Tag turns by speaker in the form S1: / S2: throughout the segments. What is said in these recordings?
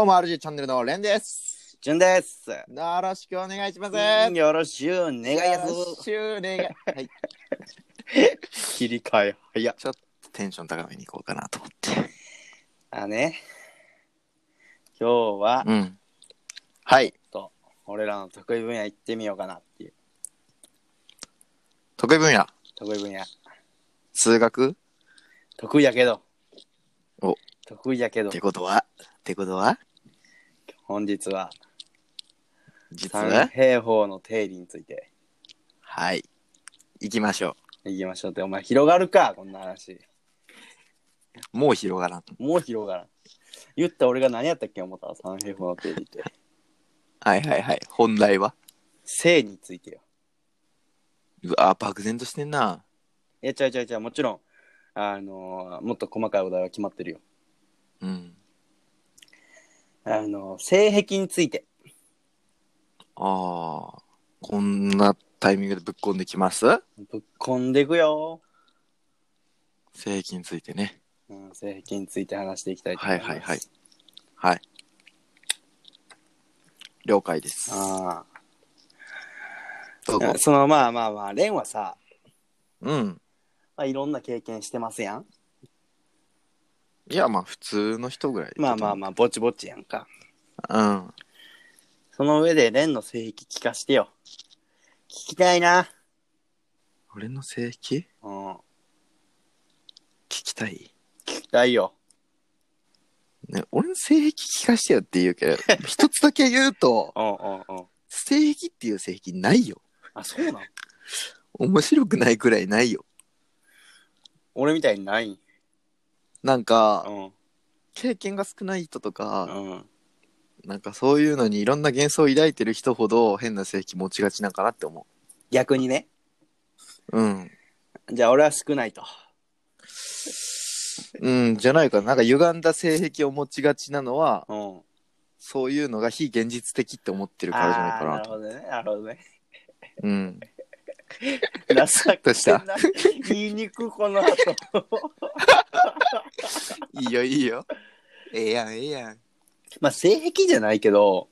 S1: どうも RG チャンネルのレンです。
S2: じゅんです。
S1: よろしくお願いします。
S2: よろしゅう願いや
S1: よろ
S2: す。
S1: しくお願い。はい。
S2: 切り替え早っ。
S1: ちょっとテンション高めに行こうかなと思って。
S2: あね。今日は、
S1: うん。はい。
S2: と、俺らの得意分野行ってみようかなっていう。
S1: 得意分野、
S2: 得意分野。
S1: 数学？
S2: 得意やけど。
S1: お
S2: 得意やけど
S1: って、ことは？ってことは？
S2: 本日は、
S1: 実
S2: 三
S1: は
S2: 平方の定理について
S1: はい。行きましょ
S2: いきましょうって。お前広がるか、こんな話。
S1: う。もう広がらん。
S2: もう広がらん。言った俺が何やったっけ思った三平方の定理って。
S1: はいはいはい。本題は？
S2: 正についてよ。
S1: うわ漠然としてんな。
S2: いや、ちゃうちゃうちゃう、もちろん、あのーもっと細かいお題は決まってるよ。
S1: うん。
S2: あのー性癖について。
S1: ああ。こんなタイミングでぶっこんできます？
S2: ぶっこんでいくよ、
S1: 性癖についてね。
S2: うん。性癖について話していきたいと思います。
S1: はいはいはい。はい。了解です。
S2: あ
S1: どうぞ
S2: あ。そのまあまあまあ、レンはさ、
S1: うん。
S2: まあ、いろんな経験してますやん。
S1: いや、まあ普通の人ぐらい。
S2: まあまあまあ、ぼちぼちやんか。
S1: あ。うん。
S2: その上で、レンの性癖聞かしてよ。聞きたいな。
S1: 俺の性癖
S2: うん。聞
S1: 聞きたい？
S2: きたいよ。
S1: ね、俺の性癖聞かしてよって言うけど、一つだけ言うと、
S2: うんうんうん。
S1: 性癖っていう性癖ないよ。
S2: あ、そうなん
S1: 面白くないくらいないよ。
S2: 俺みたいにないん？
S1: なんか、
S2: うん。
S1: 経験が少ない人とか、
S2: うん。
S1: なんかそういうのにいろんな幻想を抱いてる人ほど変な性癖持ちがちなんかなって思
S2: 逆にね。
S1: う。うん。
S2: じゃあ俺は少ないと。
S1: うん、じゃないかな。なんか歪んだ性癖を持ちがちなのは、
S2: うん。
S1: そういうのが非現実的って思ってるからじゃないか
S2: あーな
S1: なと。
S2: るほどね。なるほどね。
S1: うん。
S2: 情け
S1: どうした？
S2: な言いにくこの後。
S1: いいよ、いいよ。ええやん、ええやん。
S2: まあ性癖じゃないけど、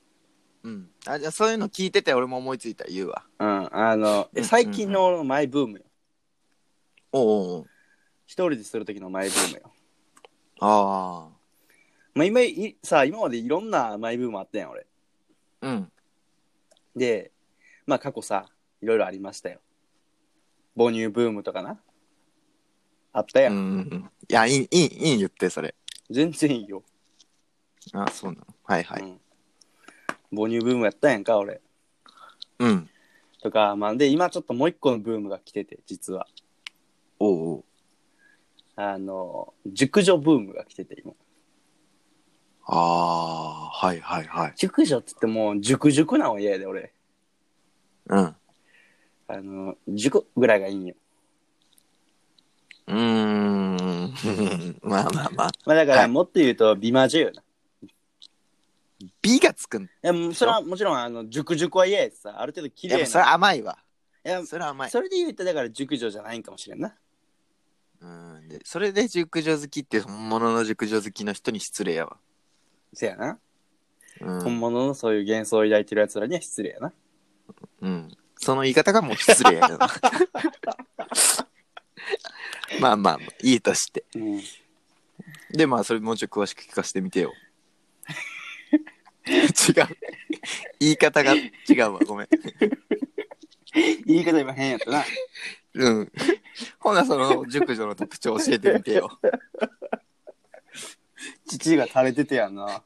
S1: うん。あ、じゃあそういうの聞いてて俺も思いついたら言うわ。
S2: うん、あの
S1: うん、
S2: 最近のマイブームよ。
S1: おうおうおう
S2: 一人でする時のマイブームよ。
S1: あ
S2: まあ今い、さ、今までいろんなマイブームあったやん、俺。
S1: あ。うん。
S2: で、まあ過去さ、いろいろありましたよ。母乳ブームとかな？あったや。
S1: うんんうん。いや、いい、いい、いい言って、それ。
S2: 全然いいよ。
S1: あそうなの。はいはい。
S2: うん。母乳ブームやったやんか、俺。
S1: うん。
S2: とか、まあ、で、今ちょっともう一個のブームが来てて、実は。
S1: おうおう。
S2: あの、熟女ブームが来てて、今。
S1: ああ、はいはいはい。
S2: 熟女って言ってもう、熟熟なのは嫌やで、俺。
S1: うん。
S2: あの、熟ぐらいがいいんよ。
S1: うーん。まあまあまあ。
S2: まあだから、
S1: はい
S2: もっと言うと、美魔女よな。い
S1: 美がつくん。
S2: や、もうそれはもちろん、あの、熟熟は嫌やしさ、ある程度綺麗な。
S1: やそれ甘いわ。
S2: いや、
S1: それ甘い。
S2: それで言うと、だから熟女じゃないんかもしれんな。
S1: うん。でそれで熟女好きって本物の熟女好きの人に失礼やわ。
S2: せやな。
S1: うん。
S2: 本物のそういう幻想を抱いてる奴らには失礼やな。
S1: うん。その言い方がもう失礼やな。まあまあ、いいとして。
S2: うん。
S1: で、まあ、それもうちょい詳しく聞かせてみてよ。違う。言い方が違うわ。ごめん。
S2: 言い方今変やったな。
S1: うん。ほな、その熟女の特徴教えてみてよ。
S2: 父が垂れててやんな。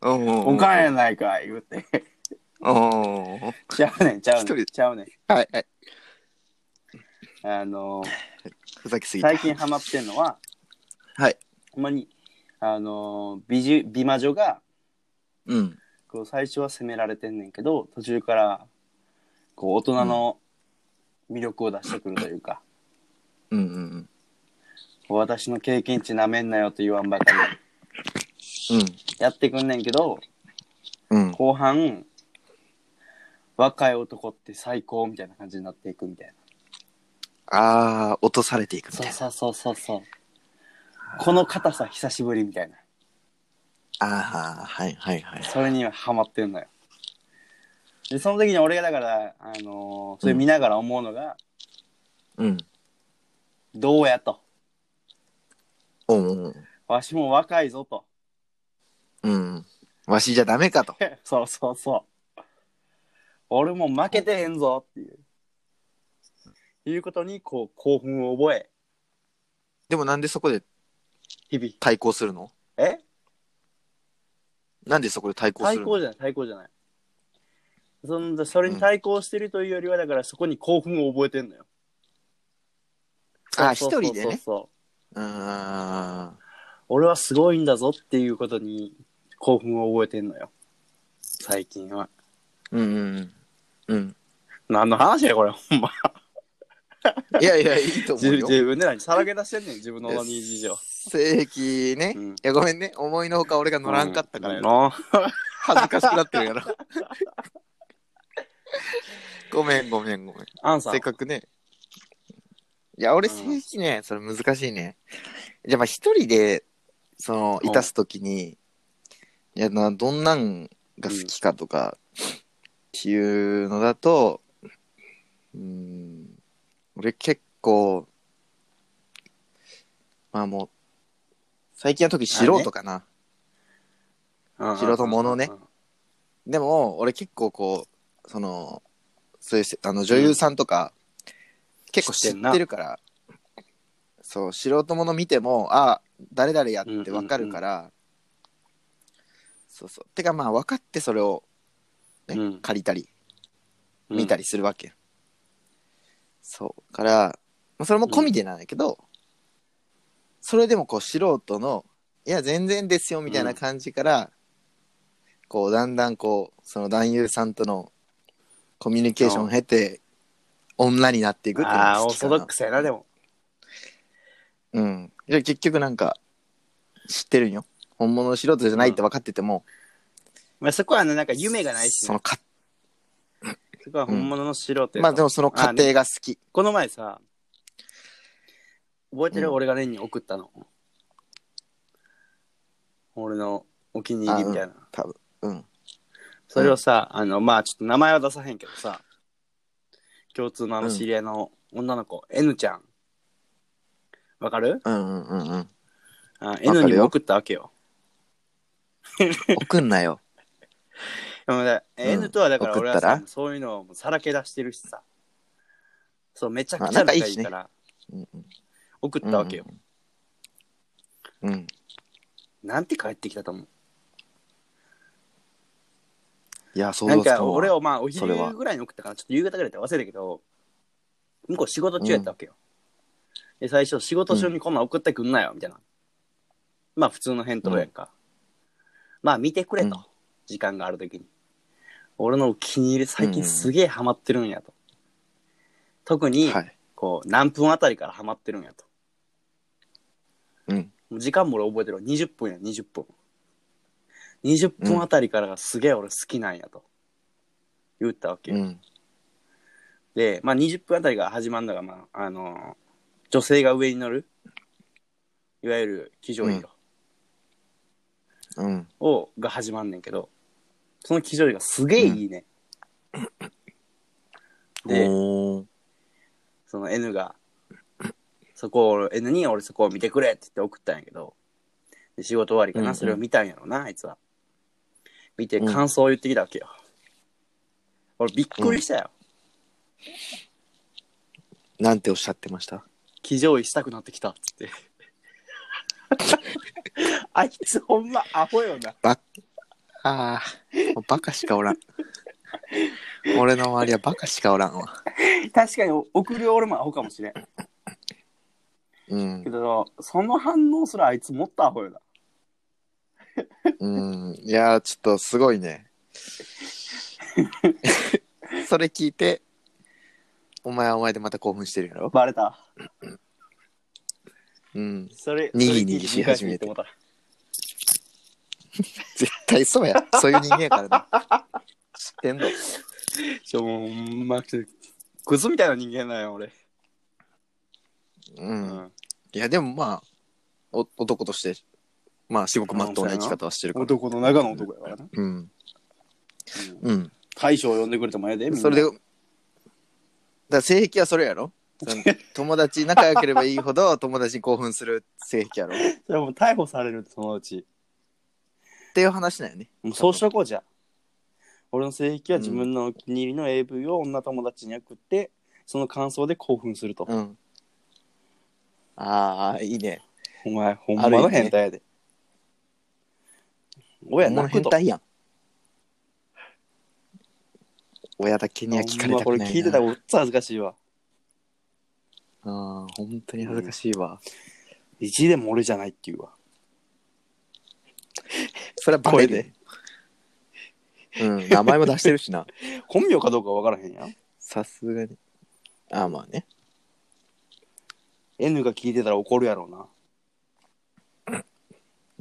S2: おかんやないかい、言うて。
S1: うんうん。
S2: ちゃうねん、ちゃうねん。ちゃうねん。
S1: はいはい。
S2: あの
S1: ふざけすぎた。
S2: 最近ハマってんのは、
S1: はい。
S2: ほんまに、あの美女、美魔女が、
S1: うん。
S2: こう最初は責められてんねんけど、途中から、こう、大人の魅力を出してくるというか、
S1: うんうん
S2: 私の経験値なめんなよと言わんばかり、
S1: うん。
S2: やってくんねんけど、
S1: うん。うん。
S2: 後半、若い男って最高みたいな感じになっていくみたいな。
S1: ああ、落とされていくみた
S2: そ
S1: いうな。
S2: そうそうそうそう。この硬さ久しぶりみたいな。
S1: ああ、はいはいはい。
S2: それにはハマってんのよ。で、その時に俺がだから、あのーそれ見ながら思うのが、
S1: うん。
S2: どうやと。
S1: うんうん。
S2: わしも若いぞと。
S1: うん。わしじゃダメかと。
S2: そうそうそう。俺も負けてへんぞっていう。いうことに、こう、興奮を覚え、
S1: でもなんでそこで
S2: 日々。
S1: 対抗するの？
S2: え？
S1: なんでそこで対抗するの？
S2: 対抗じゃない、対抗じゃない。そんそれに対抗してるというよりは、だからそこに興奮を覚えてんのよ。
S1: あ、
S2: そうそうそう
S1: 一人でね。
S2: そう
S1: うーん。
S2: 俺はすごいんだぞっていうことに興奮を覚えてんのよ。最近は。
S1: うんうん。うん。
S2: 何の話やこれ、ほんま。
S1: いやいや、いいと思
S2: 自
S1: うよ。
S2: 自分で何さらけ出してんねん、自分のオナニー事情。
S1: 正規ね。
S2: うん
S1: いや、ごめんね。思いのほか俺が乗らんかったからやろ。
S2: な
S1: 恥ずかしくなってるやろ。ごめんごめんごめん。
S2: アンさん
S1: せっ。かくね。いや、俺
S2: うん
S1: 正規ね、それ難しいね。じゃあまあ一人で、その、
S2: うん
S1: いたすときに、いや、な、どんなんが好きかとか、っていうのだと、うん、俺結構、まあもう、最近の時素人かな。
S2: うん
S1: 素人ものね。でも、俺結構こう、その、そういうせ、あの、女優さんとか、結構知ってるから、そう、素人もの見ても、あ、誰々やってわかるから、そうそう。てかまあ、分かってそれを、ね
S2: うん
S1: 借りたり、
S2: うん
S1: 見たりするわけよ。そう。から、まあそれも込みでなんだけど、それでもこう、素人の、いや、全然ですよ、みたいな感じから、こう、だんだんこう、その男優さんとのコミュニケーションを経て、女になっていくっていうの
S2: ああ、オーソドックスやな、でも。
S1: うん。いや結局なんか、知ってるんよ。本物の素人じゃないって分かってても、
S2: まあそこはね、なんか夢がないしね、
S1: そのか、
S2: そこは本物の素人やと
S1: まあでもその過程が好き。
S2: この前さ、覚えてる、
S1: うん
S2: 俺がレンに送ったの？俺のお気に入りみたいな。
S1: 多分。うん。
S2: それをさ、あの、まあちょっと名前は出さへんけどさ、共通のあの知り合いの女の子、N ちゃん。わかる？
S1: うんうんうんうん。
S2: あ
S1: る
S2: ?N
S1: よ
S2: にも送ったわけよ。
S1: 送んなよ。
S2: でもね、
S1: うん。
S2: N とはだから俺はさ
S1: 送ったら？
S2: そういうのをさらけ出してるしさ。そう、めちゃくちゃ
S1: あ
S2: 仲
S1: 仲いい
S2: から、
S1: うんうん。
S2: 送ったわけよ。
S1: うん。うん。
S2: なんて帰ってきたと思う？
S1: いや、想
S2: なんか
S1: 像つかんわ。
S2: 俺をまあお
S1: それは。
S2: 昼ぐらいに送ったからちょっと夕方ぐらいって忘れたけど向こう仕事中やったわけよ、で最初仕事中にこんなん送ってくんなよみたいな、まあ普通の返答やんか、まあ見てくれと、
S1: うん
S2: 時間がある時に。俺のお気に入り最近すげえハマってるんやと、特に
S1: はい。
S2: こう何分あたりからハマってるんやと。
S1: うん。
S2: もう時間も俺覚えてるわ。20分や20分。20分あたりからがすげえ俺好きなんやと。言ったわけよ、
S1: うん。
S2: で、まあ、20分あたりが始まるのが、まあ、あのー女性が上に乗る、いわゆる騎乗位路
S1: うん。
S2: を、が始まんねんけど、その騎乗位がすげえいいね。で、
S1: おー
S2: その N が、そこを、N に俺そこを見てくれって言って送ったんやけど、で仕事終わりかな、
S1: うんうん
S2: それを見たんやろな、あいつは。見て
S1: うん
S2: 感想を言ってきたわけよ。俺びっくりしたよ。
S1: なんておっしゃってました？
S2: 騎乗位したくなってきたっつって。あいつほんまアホよな。
S1: ば、ああ、バカしかおらん。俺の周りはバカしかおらんわ。
S2: 確かに送る俺もアホかもしれん。
S1: うん
S2: け。ど、その反応するあいつもっとアホよな。
S1: うん。いやー、ちょっとすごいね。それ聞いて、お前はお前でまた興奮してるやろ？
S2: バレた。
S1: うん。
S2: それ、
S1: にぎにぎし始めて
S2: それ聞い
S1: 絶対そうや。そういう人間やからな。知ってんの
S2: ちょ、もう、ま、クズみたいな人間だよ、俺。
S1: う。。
S2: うん
S1: いや、でもまあ、お男として、まあ、至極まっとうな生き方はしてるから。
S2: 男の中の男やからな。
S1: うん。
S2: うん
S1: うん。
S2: 大将呼んでくれてもええで、みんな
S1: それで、だから性癖はそれやろ？その友達、仲良ければいいほど友達に興奮する性癖やろ？っ
S2: それはもう逮捕されるってそのうち。
S1: ていう話だよね。
S2: もうそうしとこうじゃあ。俺の性癖は自分のお気に入りの AV を女友達に送って、その感想で興奮すると。
S1: うん。ああ、いいね。
S2: お前、ほんまの変態やで。親泣くと。
S1: 変態やん。親だけには聞かれたく
S2: ほんまこれ
S1: ないな。
S2: 聞いてたらおっつ恥ずかしいわ。
S1: ああ、本当に恥ずかしいわ。
S2: 一でも俺じゃないっていうわ。
S1: それはバレる。うん、名前も出してるしな。
S2: 本名かどうかわからへんやん。
S1: さすがに。ああ、まあね。
S2: N が聞いてたら怒るやろうな。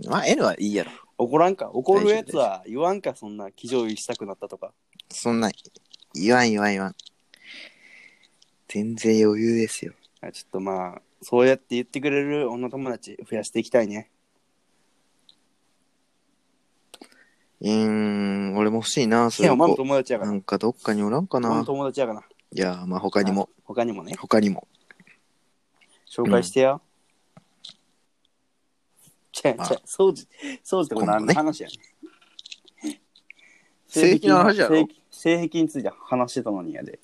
S1: まあ、N はいいやろ。
S2: 怒らんか怒るやつは言わんかそんな騎乗位したくなったとか。
S1: そんな、言わん言わん言わん。全然余裕ですよ。
S2: あちょっとまあ、そうやって言ってくれる女友達増やしていきたいね。
S1: うーん、俺も欲しいな、そ
S2: いや、お前も。友達やから。
S1: なんかどっかにおらんか
S2: お前も
S1: な。
S2: 友達やから。
S1: いや、まあ他にも、
S2: 他にもね、
S1: 他にも。
S2: 紹介してや。ちゃ
S1: まあ
S2: ちゃ、掃除、掃除ってこれ何の
S1: 今度ね
S2: 話やねん。
S1: 性癖の話やろ？
S2: 性性癖について話してたのにやで。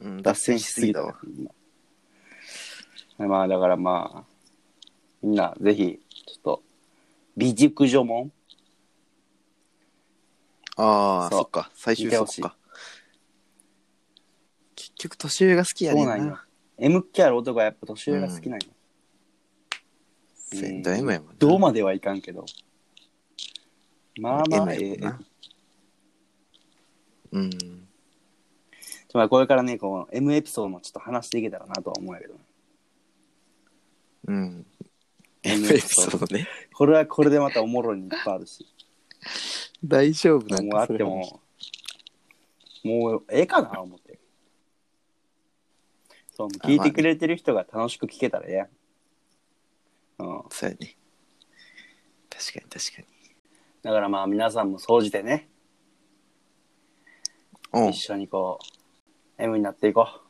S1: うん、脱線しすぎたわ。
S2: まあだからまあ、みんなぜひ、ちょっと、美熟女門
S1: ああ、
S2: そう
S1: そっか。最終
S2: 見てほしい
S1: そっか。結局年上が好きやねんな。
S2: そうなんよ。M キャラ男はやっぱ年上が好きなんよ。
S1: 仙台 M やもんな。
S2: どうまではいかんけど。まあまあ、
S1: M
S2: ええ
S1: やもんな。うん。
S2: まあこれからね、こう、M エピソードもちょっと話していけたらなとは思うんやけど。
S1: うん。
S2: M
S1: エピソードね。
S2: これはこれでまたおもろいにいっぱいあるし。
S1: 大丈夫なん
S2: もうあ
S1: かそれ
S2: っても、もうええかな思って。そう、聞いてくれてる人が楽しく聞けたらええやん。うん。
S1: そうやね。確かに確かに。
S2: だからまあ皆さんも総じてね、
S1: うん
S2: 一。緒にこう、M になっていこう。